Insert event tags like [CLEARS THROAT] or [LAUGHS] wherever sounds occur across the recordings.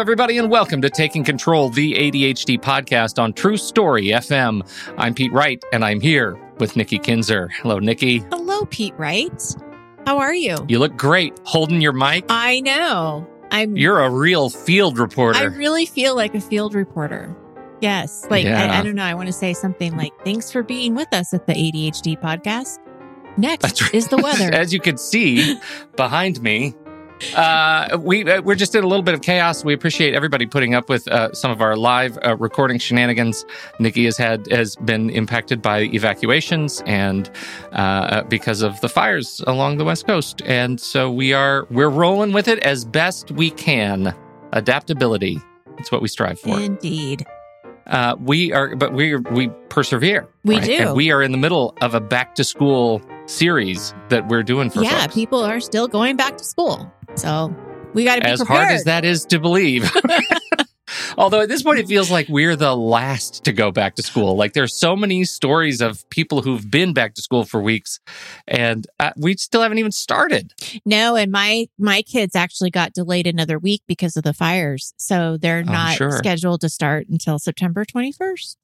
everybody, and welcome to Taking Control, the ADHD podcast on True Story FM. I'm Pete Wright, and I'm here with Nikki Kinzer. Hello, Nikki. Hello, Pete Wright. How are you? You look great holding your mic. I know. I'm. You're a real field reporter. I really feel like a field reporter. Yes. Like, Yeah. I, I don't know. I want to say something like, thanks for being with us at the ADHD podcast. Next right. is the weather. [LAUGHS] As you can see [LAUGHS] behind me, uh, we uh, we're just in a little bit of chaos. We appreciate everybody putting up with uh, some of our live uh, recording shenanigans. Nikki has had has been impacted by evacuations and uh, because of the fires along the west coast, and so we are we're rolling with it as best we can. Adaptability. That's what we strive for. Indeed. Uh, we are, but we we persevere. We right? do. and we are in the middle of a back to school series that we're doing for yeah, folks. people are still going back to school. So we got to be as prepared. hard as that is to believe. [LAUGHS] Although at this point, it feels like we're the last to go back to school. Like there's so many stories of people who've been back to school for weeks, and uh, we still haven't even started. No, and my my kids actually got delayed another week because of the fires. So they're not sure. scheduled to start until September 21st.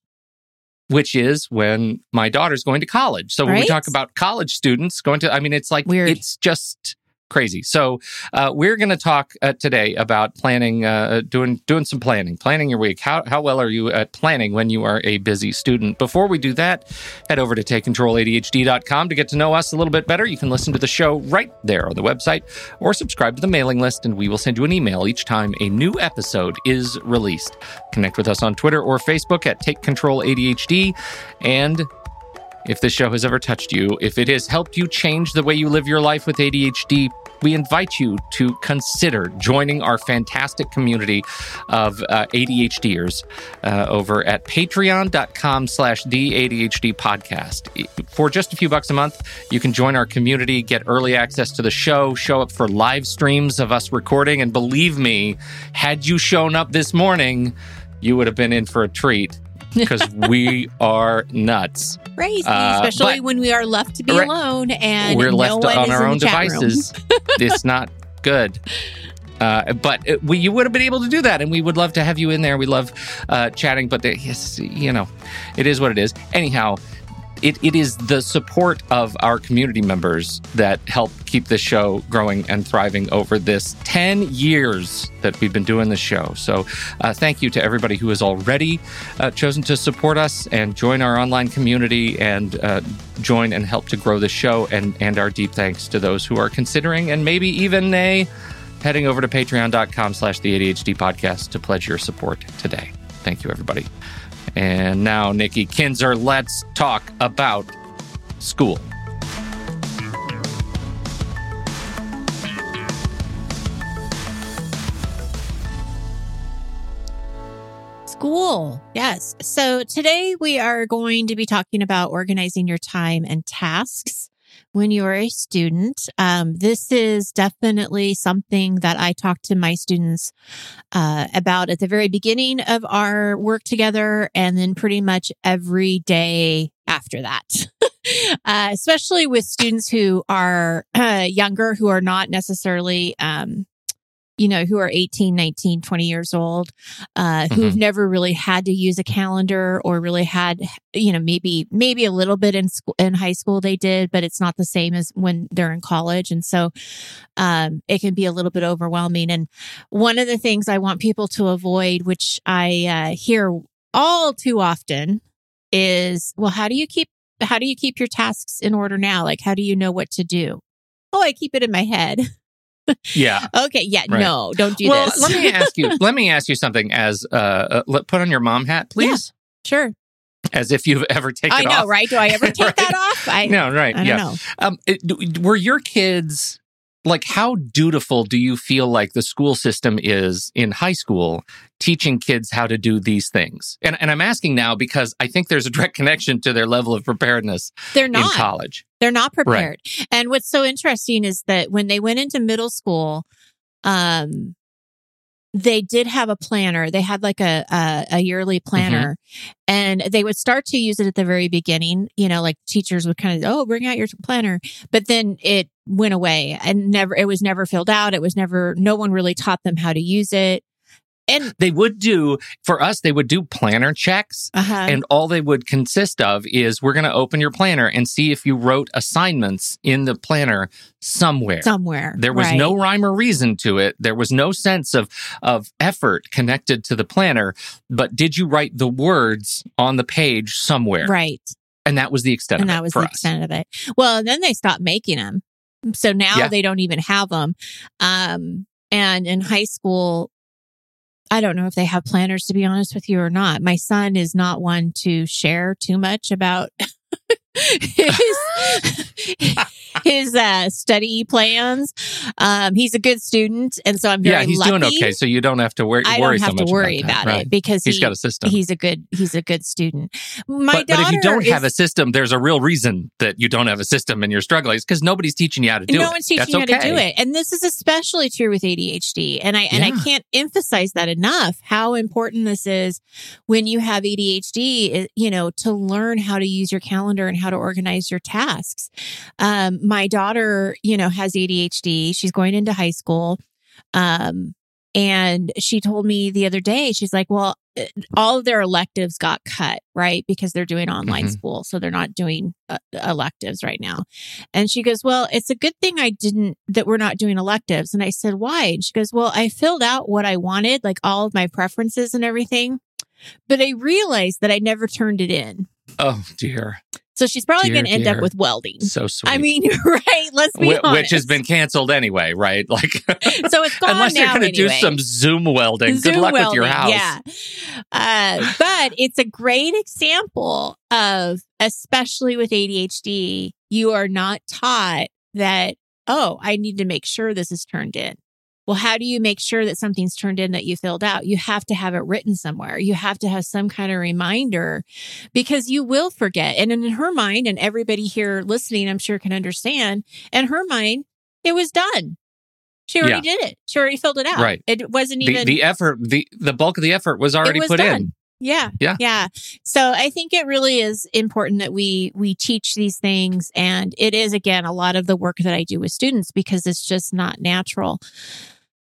Which is when my daughter's going to college. So when we talk about college students going to, I mean, it's like Weird. it's just crazy. So uh, we're going to talk uh, today about planning, uh, doing doing some planning, planning your week. How how well are you at planning when you are a busy student? Before we do that, head over to takecontroladhd.com to get to know us a little bit better. You can listen to the show right there on the website, or subscribe to the mailing list, and we will send you an email each time a new episode is released. Connect with us on Twitter or Facebook at Take Control ADHD, and if this show has ever touched you, if it has helped you change the way you live your life with ADHD, we invite you to consider joining our fantastic community of uh, ADHDers uh, over at patreon.com slash the ADHD podcast. For just a few bucks a month, you can join our community, get early access to the show, show up for live streams of us recording. And believe me, had you shown up this morning, you would have been in for a treat because we [LAUGHS] are nuts. Crazy, Uh, especially when we are left to be Right. alone and we're no left on our own the chat room. devices. [LAUGHS] it's not good. Uh, but it, we, you would have been able to do that, and we would love to have you in there. We love uh, chatting, but the, yes, you know, it is what it is. Anyhow, it, it is the support of our community members that help keep this show growing and thriving over this 10 years that we've been doing the show. So, uh, thank you to everybody who has already uh, chosen to support us and join our online community and uh, join and help to grow the show. And, and our deep thanks to those who are considering and maybe even a heading over to patreon.com slash the ADHD podcast to pledge your support today. Thank you, everybody. And now, Nikki Kinzer, let's talk about school. School. Yes. So today we are going to be talking about organizing your time and tasks when you're a student. Um, this is definitely something that I talk to my students uh, about at the very beginning of our work together and then pretty much every day after that. [LAUGHS] uh, especially with students who are uh, [CLEARS THROAT] younger, who are not necessarily, um, you know, who are 18, 19, 20 years old, uh, who've never really had to use a calendar or really had, you know, maybe, maybe a little bit in school, in high school they did, but it's not the same as when they're in college. And so, um, it can be a little bit overwhelming. And one of the things I want people to avoid, which I, uh, hear all too often is, well, how do you keep, how do you keep your tasks in order now? Like, how do you know what to do? Oh, I keep it in my head. [LAUGHS] Yeah. [LAUGHS] Okay. Yeah. Right. No, don't do well, this. let me ask you. [LAUGHS] Let me ask you something. As uh, uh, put on your mom hat, please. sure. As if you've ever taken. I know, off. right? Do I ever [LAUGHS] take Right. that off? I, No, right. I don't yeah. know. Um, it, were your kids like how dutiful do you feel like the school system is in high school teaching kids how to do these things? And and I'm asking now because I think there's a direct connection to their level of preparedness They're not in college. They're not prepared. And what's so interesting is that when they went into middle school, um, they did have a planner. They had like a a, a yearly mm-hmm. planner, and they would start to use it at the very beginning. You know, like teachers would kind of oh bring out your planner, but then it went away and never it was never filled out. It was never no one really taught them how to use it. And They would do, for us, they would do planner checks. uh And all they would consist of is we're going to open your planner and see if you wrote assignments in the planner somewhere. somewhere. There was right. no rhyme or reason to it. There was no sense of of effort connected to the planner. But did you write the words on the page somewhere? right. And that was the extent and of that it was for the us. extent of it. Well, then they stopped making them, so now Yeah. they don't even have them. Um, and in high school, I don't know if they have planners to be honest with you or not. My son is not one to share too much about [LAUGHS] his his uh, study plans. Um, he's a good student, and so I'm very Yeah, he's lucky. doing okay. So you don't have to worry. I worry don't have so to worry about, about. Right. it because He's he, got a system. he's a good he's a good student. My but, but if you don't have a system, there's a real reason that you don't have a system and you're struggling. It's because nobody's teaching you how to do no it. No one's teaching That's you how to do it and this is especially true with adhd and i and i can't emphasize that enough how important this is when you have adhd you know to learn how to use your calendar and how to organize your tasks um my daughter you know has adhd she's going into high school um and she told me the other day she's like well uh, all of their electives got cut right because they're doing online Mhm. school so they're not doing uh, electives right now and she goes, Well, it's a good thing I didn't, that we're not doing electives. And I said, Why? And she goes, Well, I filled out what I wanted, like all of my preferences and everything, but I realized that I never turned it in. Oh dear, So she's probably going to end up with welding. so sweet. I mean, [LAUGHS] right? Let's be Wh- honest. which has been canceled anyway, right? [LAUGHS] Like, so it's gone unless you're going to anyway. do some Zoom welding. Zoom Good luck with your house. Yeah. Uh, [SIGHS] but it's a great example of, especially with ADHD, you are not taught that, oh, I need to make sure this is turned in. Well, how do you make sure that something's turned in that you filled out? You have to have it written somewhere. You have to have some kind of reminder because you will forget. And in her mind, and everybody here listening, I'm sure can understand, in her mind, it was done. She already did it. She already filled it out. Right. It wasn't The, even the effort, the the bulk of the effort was already was put done. in. yeah. Yeah. Yeah. So I think it really is important that we we teach these things and it is again a lot of the work that I do with students because it's just not natural.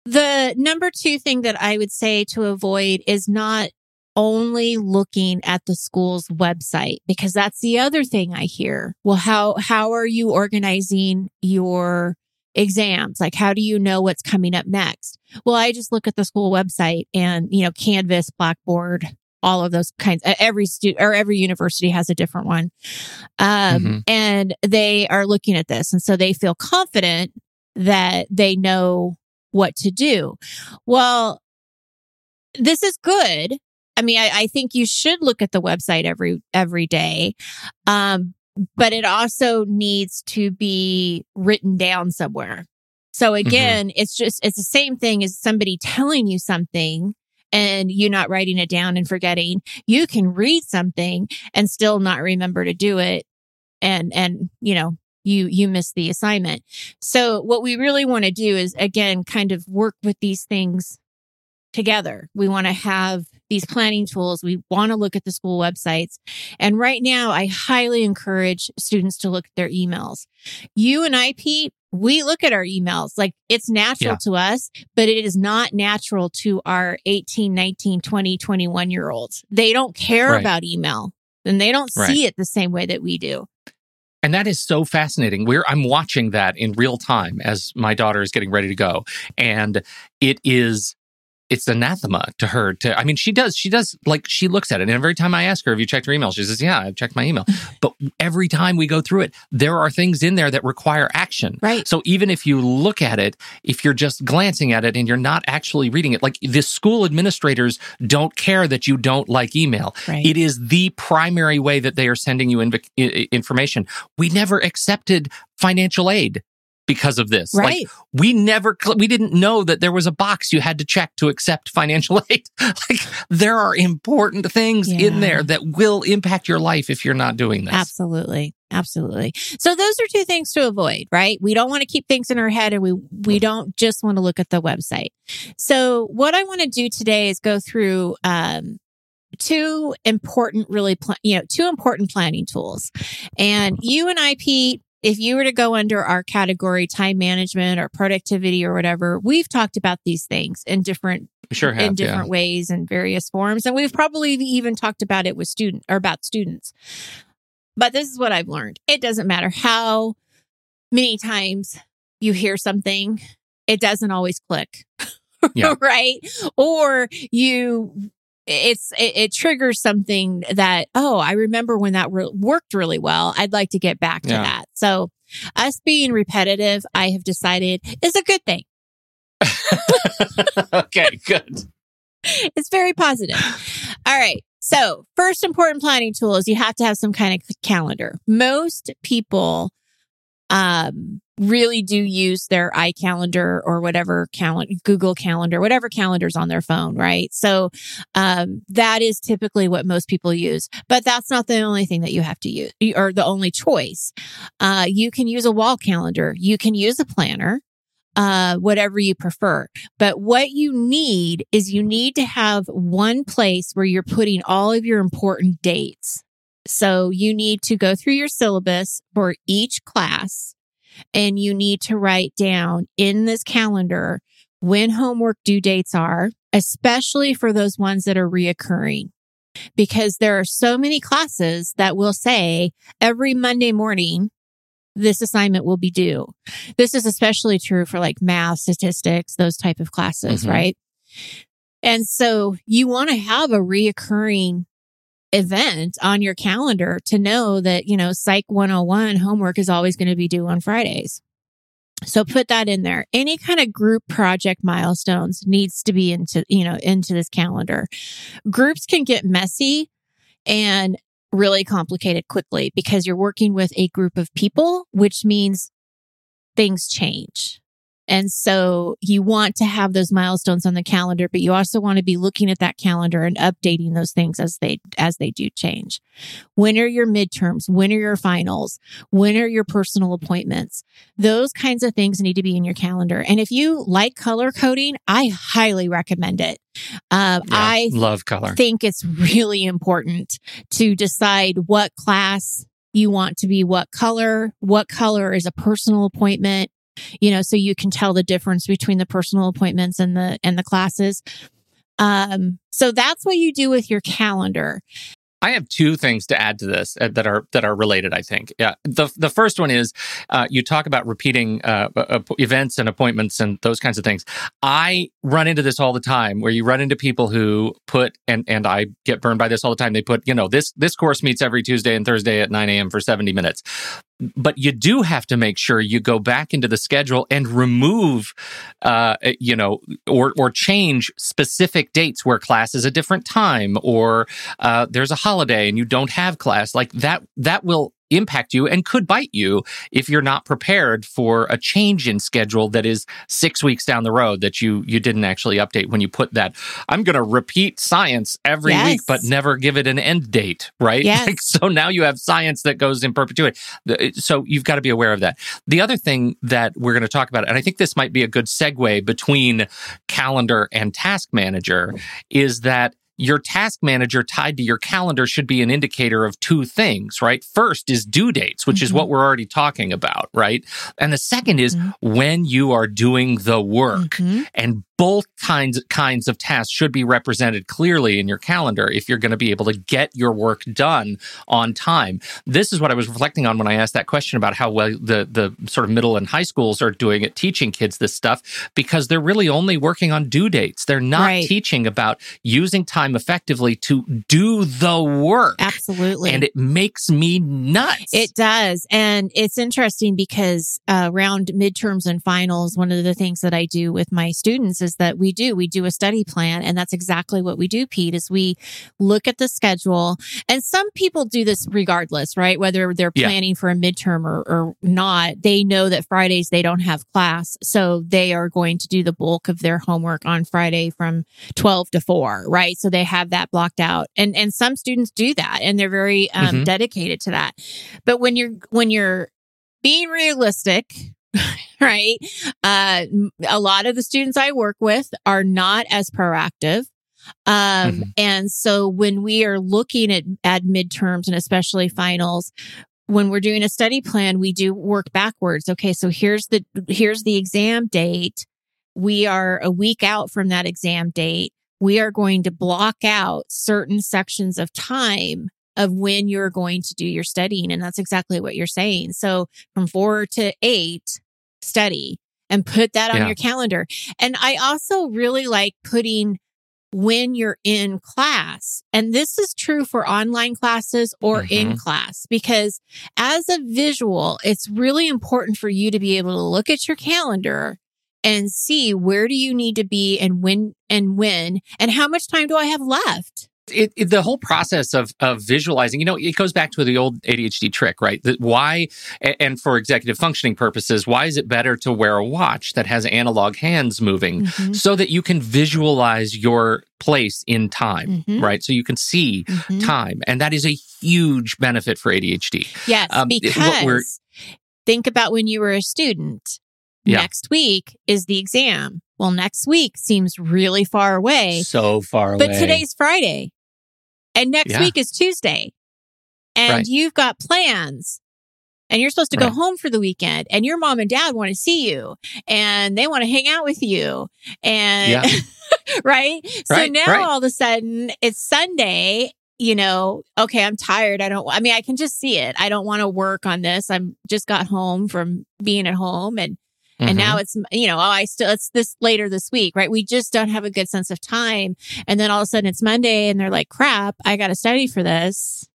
The number 2 thing that I would say to avoid is not only looking at the school's website because that's the other thing I hear. Well, how how are you organizing your exams? Like how do you know what's coming up next? Well, I just look at the school website and, you know, Canvas, Blackboard, all of those kinds. Every student or every university has a different one. Um, Mhm. and they are looking at this. And so they feel confident that they know what to do. Well, this is good. I mean, I, I think you should look at the website every, every day. Um, but it also needs to be written down somewhere. So again, it's just, it's the same thing as somebody telling you something and you not writing it down and forgetting. You can read something and still not remember to do it. And, and, you know, you, you miss the assignment. So what we really want to do is again, kind of work with these things together. We want to have these planning tools. We want to look at the school websites. And right now, I highly encourage students to look at their emails. You and I, Pete, we look at our emails like it's natural Yeah. to us, but it is not natural to our 18, 19, 20, 21 year olds. They don't care Right. about email and they don't Right. see it the same way that we do. And that is so fascinating. We're I'm watching that in real time as my daughter is getting ready to go. And it is it's anathema to her to I mean she does she does like she looks at it and every time I ask her have you checked your email she says yeah I've checked my email [LAUGHS] but every time we go through it there are things in there that require action Right. so even if you look at it if you're just glancing at it and you're not actually reading it like the school administrators don't care that you don't like email Right. it is the primary way that they are sending you inv- information. We never accepted financial aid because of this. right. Like we never, cl- we didn't know that there was a box you had to check to accept financial [LAUGHS] aid. like there are important things Yeah. in there that will impact your life if you're not doing this. Absolutely. Absolutely. So those are two things to avoid, right? We don't want to keep things in our head and we we don't just want to look at the website. So what I want to do today is go through um two important really pl- you know two important planning tools. And you and I Pete if you were to go under our category time management or productivity or whatever, we've talked about these things in different sure have, in different yeah. ways and various forms. And we've probably even talked about it with student or about students. But this is what I've learned. It doesn't matter how many times you hear something, it doesn't always click. Yeah. [LAUGHS] right? Or you it's it, it, triggers something that oh i remember when that re- worked really well i'd like to get back to Yeah. that so us being repetitive i have decided is a good thing [LAUGHS] okay, good. it's very positive. All right. So, first important planning tool is you have to have some kind of calendar. Most people um really do use their iCalendar or whatever calendar Google Calendar, whatever calendar's on their phone, right? So, um that is typically what most people use. But that's not the only thing that you have to use or the only choice. Uh you can use a wall calendar, you can use a planner. Uh, whatever you prefer. But what you need is you need to have one place where you're putting all of your important dates. So you need to go through your syllabus for each class and you need to write down in this calendar when homework due dates are, especially for those ones that are reoccurring. Because there are so many classes that will say every Monday morning, this assignment will be due. This is especially true for like math, statistics, those type of classes, Mhm. right? And so you want to have a reoccurring event on your calendar to know that, you know, Psych 101 homework is always going to be due on Fridays. So put that in there. Any kind of group project milestones needs to be into, you know, into this calendar. Groups can get messy and really complicated quickly because you're working with a group of people, which means things change. And so you want to have those milestones on the calendar, but you also want to be looking at that calendar and updating those things as they, as they do change. When are your midterms? When are your finals? When are your personal appointments? Those kinds of things need to be in your calendar. And if you like color coding, I highly recommend it. Uh, Yeah, I love color. think it's really important to decide what class you want to be what color, what color is a personal appointment, you know, so you can tell the difference between the personal appointments and the and the classes. Um, so that's what you do with your calendar. I have two things to add to this uh, that are that are related. I think. Yeah. The the first one is uh, you talk about repeating uh, uh, events and appointments and those kinds of things. I run into this all the time, where you run into people who put and and I get burned by this all the time. They put you know this this course meets every Tuesday and Thursday at nine a.m. for seventy minutes. But you do have to make sure you go back into the schedule and remove, uh, you know, or or change specific dates where class is a different time, or uh, there's a holiday and you don't have class. Like that, that will impact you and could bite you if you're not prepared for a change in schedule that is six weeks down the road that you you didn't actually update when you put that. I'm going to repeat science every Yes. week but never give it an end date right? [LAUGHS] Yes. like, so now you have science that goes in perpetuity. So you've got to be aware of that. The other thing that we're going to talk about and i think this might be a good segue between calendar and task manager oh. is that your task manager tied to your calendar should be an indicator of two things, right? First is due dates, which is Mhm. what we're already talking about, right? And the second is Mhm. when you are doing the work. Mhm. And both kinds kinds of tasks should be represented clearly in your calendar if you're going to be able to get your work done on time. This is what I was reflecting on when I asked that question about how well the the sort of middle and high schools are doing at teaching kids this stuff because they're really only working on due dates. They're not Right. teaching about using time effectively to do the work. Absolutely. And it makes me nuts. It does. And it's interesting because uh, around midterms and finals, one of the things that I do with my students is that we do, we do a study plan. And that's exactly what we do, Pete, is we look at the schedule. And some people do this regardless, right? Whether they're Yeah. planning for a midterm or, or not, they know that Fridays they don't have class. So they are going to do the bulk of their homework on Friday from 12 to 4, right? So they have that blocked out. And and some students do that and they're very um, Mhm. dedicated to that. But when you're when you're being realistic, [LAUGHS] right? Uh a lot of the students I work with are not as proactive. Um Mhm. and so when we are looking at at midterms and especially finals when we're doing a study plan, we do work backwards. Okay, so here's the here's the exam date we are a week out from that exam date. We are going to block out certain sections of time of when you're going to do your studying. And that's exactly what you're saying. So from four to eight, study and put that on Yeah. your calendar. And I also really like putting when you're in class. And this is true for online classes or in mm-hmm. class because as a visual, it's really important for you to be able to look at your calendar and see where do you need to be and when and when and how much time do I have left? It, it- the whole process of of visualizing, you know, it goes back to the old ADHD trick, right? That why, and for executive functioning purposes, why is it better to wear a watch that has analog hands moving Mhm. so that you can visualize your place in time, Mhm. right? So you can see Mhm. time, and that is a huge benefit for ADHD. Yes, Um, because think about when you were a student. Yeah. Next week is the exam. Well, next week seems really far away, So far away, but today's Friday and next Yeah. week is Tuesday. And Right. you've got plans and you're supposed to go home for the weekend and your mom and dad want to see you and they want to hang out with you. And Yeah. [LAUGHS] right? So now right. all of a sudden it's Sunday, you know, okay, I'm tired. I don't, I mean, I can just see it. I don't want to work on this. I'm just got home from being at home and, Mhm. and now it's, you know, oh, I still, it's this later this week, right? We just don't have a good sense of time. And then all of a sudden it's Monday and they're like, crap, I got to study for this.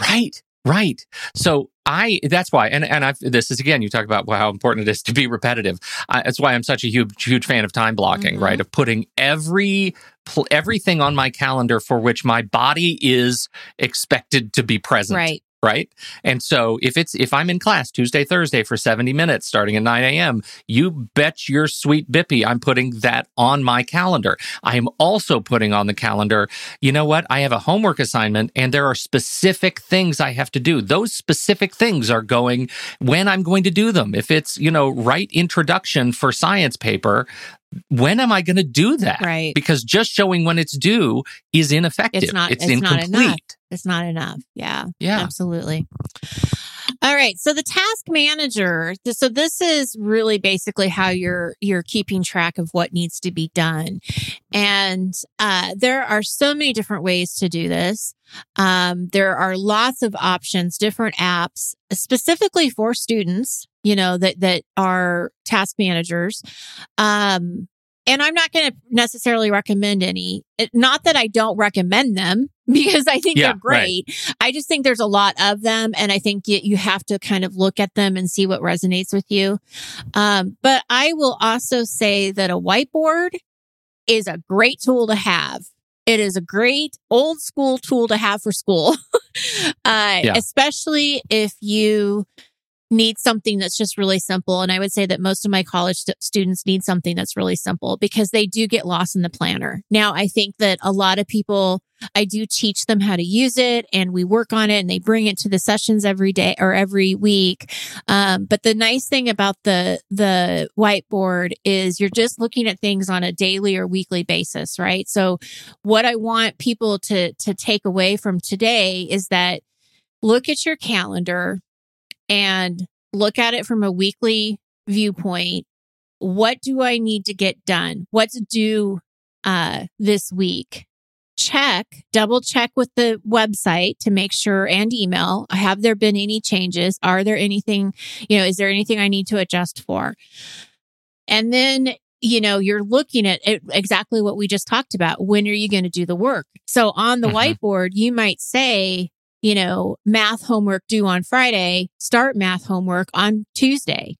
Right. Right. So I, that's why, and, and I've, this is again, you talk about how important it is to be repetitive. I, that's why I'm such a huge, huge fan of time blocking, Mhm. right? Of putting every, pl- everything on my calendar for which my body is expected to be present. Right. Right. And so if it's, if I'm in class Tuesday, Thursday for 70 minutes starting at 9 a.m., you bet your sweet bippy I'm putting that on my calendar. I am also putting on the calendar you know what? I have a homework assignment and there are specific things I have to do. Those specific things are going when I'm going to do them. If it's, you know, write introduction for science paper, when am I going to do that? Right. Because just showing when it's due is ineffective. It's not- it's it's not enough. It's not enough. Yeah. Yeah. Absolutely. All right. So the task manager. So this is really basically how you're you're keeping track of what needs to be done, and uh, there are so many different ways to do this. Um, there are lots of options, different apps specifically for students. You know that that are task managers. Um, and I'm not going to necessarily recommend any. It- Not that I don't recommend them [LAUGHS] because I think Yeah, they're great. I just think there's a lot of them, and I think you, you have to kind of look at them and see what resonates with you. Um, but I will also say that a whiteboard is a great tool to have. It is a great old school tool to have for school, [LAUGHS] uh, Yeah. especially if you need something that's just really simple. And I would say that most of my college st- students need something that's really simple because they do get lost in the planner. Now, I think that a lot of people, I do teach them how to use it and we work on it and they bring it to the sessions every day or every week. Um, but the nice thing about the, the whiteboard is you're just looking at things on a daily or weekly basis, right? So what I want people to, to take away from today is that look at your calendar and look at it from a weekly viewpoint. What do I need to get done? What's due uh, this week? Check, double check with the website to make sure and email. Have there been any changes? Are there anything, you know, is there anything I need to adjust for? And then, you know, you're looking at it, exactly what we just talked about. When are you going to do the work? So on the Mhm. whiteboard, you might say, you know, math homework due on Friday, start math homework on Tuesday.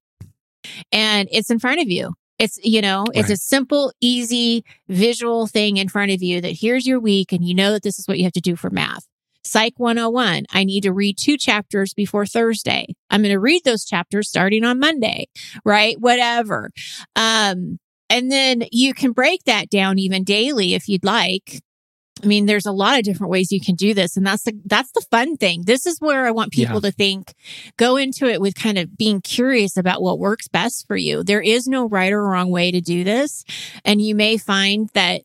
And it's in front of you. It's, you know, it's Right. a simple, easy visual thing in front of you that here's your week and you know that this is what you have to do for math. Psych 101. I need to read two chapters before Thursday. I'm going to read those chapters starting on Monday, right? Whatever. Um, and then you can break that down even daily if you'd like. I mean, there's a lot of different ways you can do this. And that's the, that's the fun thing. This is where I want people to think, go into it with kind of being curious about what works best for you. There is no right or wrong way to do this. And you may find that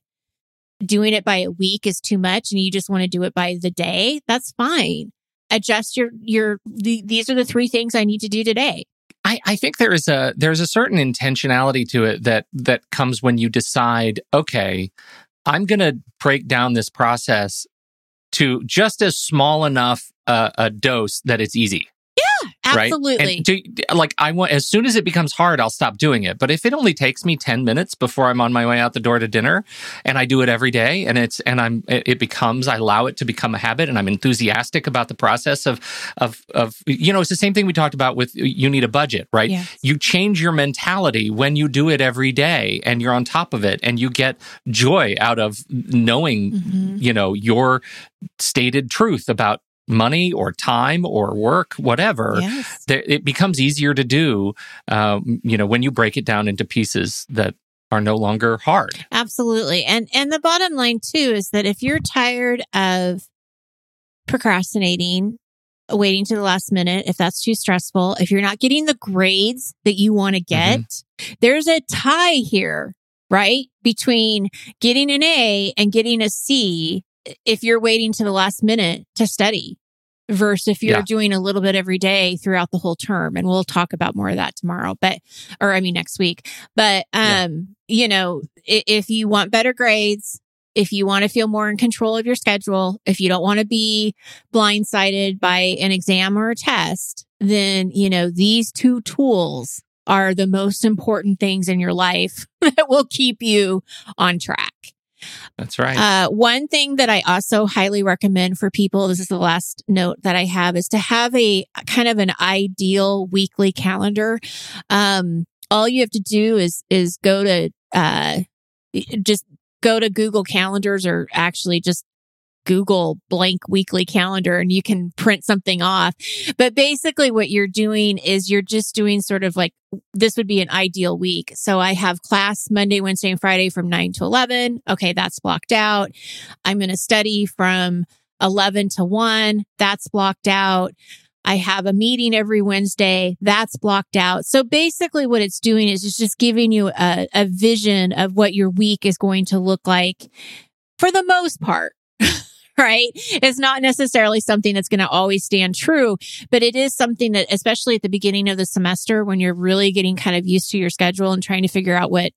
doing it by a week is too much and you just want to do it by the day. That's fine. Adjust your, your, the, these are the three things I need to do today. I, I think there is a there's a certain intentionality to it that that comes when you decide, okay, I'm going to break down this process to just as small enough uh, a dose that it's easy. Absolutely. Right? And do, like I want as soon as it becomes hard, I'll stop doing it. But if it only takes me 10 minutes before I'm on my way out the door to dinner and I do it every day and it's and I'm it becomes I allow it to become a habit and I'm enthusiastic about the process of of of you know, it's the same thing we talked about with you need a budget, right? Yes. You change your mentality when you do it every day and you're on top of it and you get joy out of knowing, Mhm. you know, your stated truth about money or time or work, whatever Yes. there, it becomes easier to do, um, you know, when you break it down into pieces that are no longer hard. Absolutely. And and the bottom line too is that if you're tired of procrastinating, waiting to the last minute, if that's too stressful, if you're not getting the grades that you want to get, there's a tie here, right? Between getting an A and getting a C if you're waiting to the last minute to study versus if you're Yeah. doing a little bit every day throughout the whole term and we'll talk about more of that tomorrow but or i mean next week but Yeah. um you know i- if you want better grades if you want to feel more in control of your schedule if you don't want to be blindsided by an exam or a test then you know these two tools are the most important things in your life [LAUGHS] that will keep you on track That's right. uh, one thing that I also highly recommend for people, this is the last note that I have, is to have a kind of an ideal weekly calendar. Um, all you have to do is is go to uh, just go to Google Calendars or actually just Google blank weekly calendar and you can print something off. But basically what you're doing is you're just doing sort of like this would be an ideal week. So I have class Monday, Wednesday, and Friday from 9 to 11. Okay, that's blocked out. I'm going to study from 11 to 1. That's blocked out. I have a meeting every Wednesday. That's blocked out. So basically what it's doing is it's just giving you a, a vision of what your week is going to look like for the most part. [LAUGHS] Right. It's not necessarily something that's going to always stand true, but it is something that, especially at the beginning of the semester, when you're really getting kind of used to your schedule and trying to figure out what,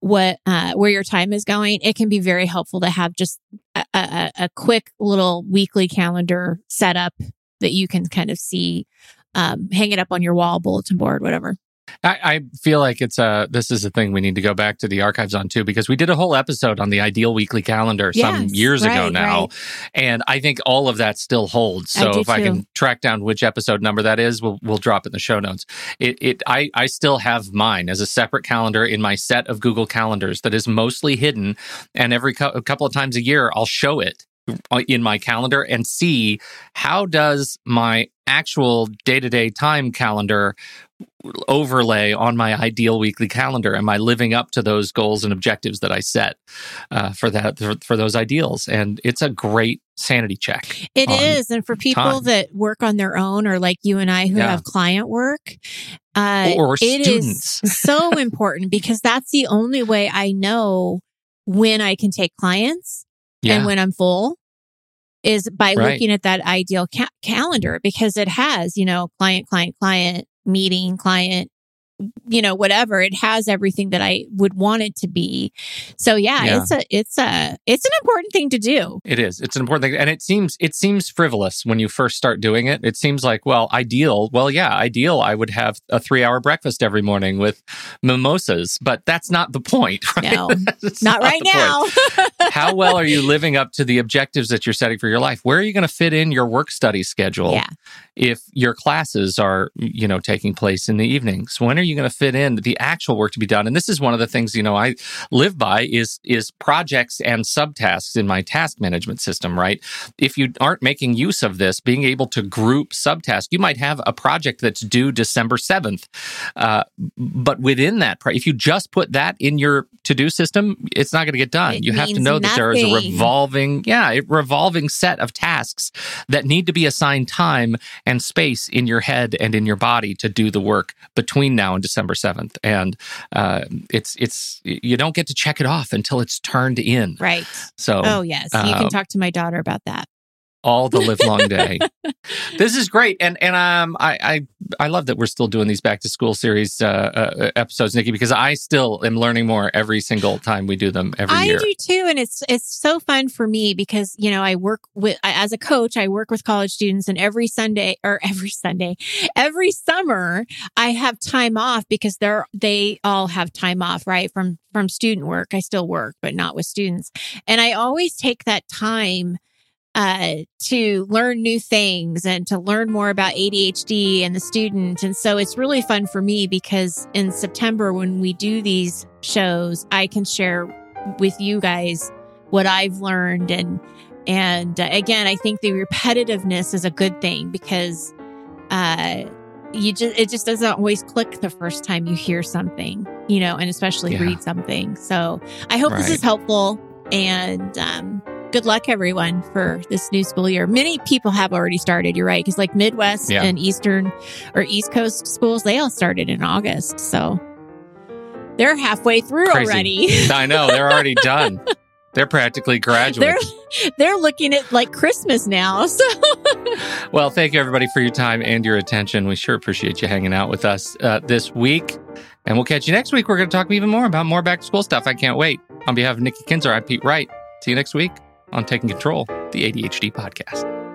what, uh, where your time is going, it can be very helpful to have just a, a, a quick little weekly calendar set up that you can kind of see, um, hang it up on your wall, bulletin board, whatever. I, I feel like it's a this is a thing we need to go back to the archives on too because we did a whole episode on the ideal weekly calendar some Yes, years ago now, right. and I think all of that still holds. So do if I can track down which episode number that is, we'll we'll drop it in the show notes. It it I I still have mine as a separate calendar in my set of Google calendars that is mostly hidden, and every a couple of times a year I'll show it uh, in my calendar and see how does my actual day-to-day time calendar overlay on my ideal weekly calendar am i living up to those goals and objectives that i set uh, for that for, for those ideals and it's a great sanity check It is, And for people time. that work on their own or like you and I who Yeah. have client work, uh, Or it is [LAUGHS] so important because that's the only way I know when I can take clients yeah and when I'm full is by Right. looking at that ideal ca- calendar because it has, you know, client, client, client, meeting, client, you know, whatever. It has everything that I would want it to be. So yeah, Yeah. it's a, it's a, it's an important thing to do. It is. It's an important thing, and it seems it seems frivolous when you first start doing it. It seems like, well, ideal. Well, yeah, ideal. I would have a three-hour breakfast every morning with mimosas, but that's not the point. [LAUGHS] Right? No, [LAUGHS] That's Not right now. [LAUGHS] How well are you living up to the objectives that you're setting for your life? Where are you going to fit in your work study schedule? Yeah. If your classes are, you know, taking place in the evenings, when are you going to fit in the actual work to be done? And this is one of the things, you know, I live by is is projects and subtasks in my task management system, right? If you aren't making use of this, being able to group subtasks, you might have a project that's due December 7th. Uh, but within that, if you just put that in your to-do system, it's not going to get done. It you have to know that there is a revolving, yeah, a revolving set of tasks that need to be assigned time and space in your head and in your body to do the work between now and December 7th. And uh, it's, it's, you don't get to check it off until it's turned in. right. So, Oh yes. You can um, talk to my daughter about that. All the live long day. [LAUGHS] this is great, and and um, I, I I love that we're still doing these back to school series uh, uh, episodes, Nikki, because I still am learning more every single time we do them every I year. I do too, and it's it's so fun for me because you know I work with as a coach. I work with college students, and every Sunday or every Sunday, every summer I have time off because they're they all have time off right from from student work. I still work, but not with students, and I always take that time uh, to learn new things and to learn more about ADHD and the student. And so it's really fun for me because in September, when we do these shows, I can share with you guys what I've learned. And, and uh, again, I think the repetitiveness is a good thing because, uh, you just it just doesn't always click the first time you hear something you know and especially Yeah. read something so i hope this is helpful and um good luck everyone for this new school year many people have already started you're right because like midwest Yeah. and eastern or east coast schools they all started in august so they're halfway through Crazy. already [LAUGHS] I know they're already done. [LAUGHS] They're practically graduates. they're looking at like christmas now [LAUGHS] so Well, thank you everybody for your time and your attention. We sure appreciate you hanging out with us uh, this week. And we'll catch you next week. We're going to talk even more about more back to school stuff. I can't wait. On behalf of Nikki Kinzer, I'm Pete Wright. See you next week on Taking Control, the ADHD podcast.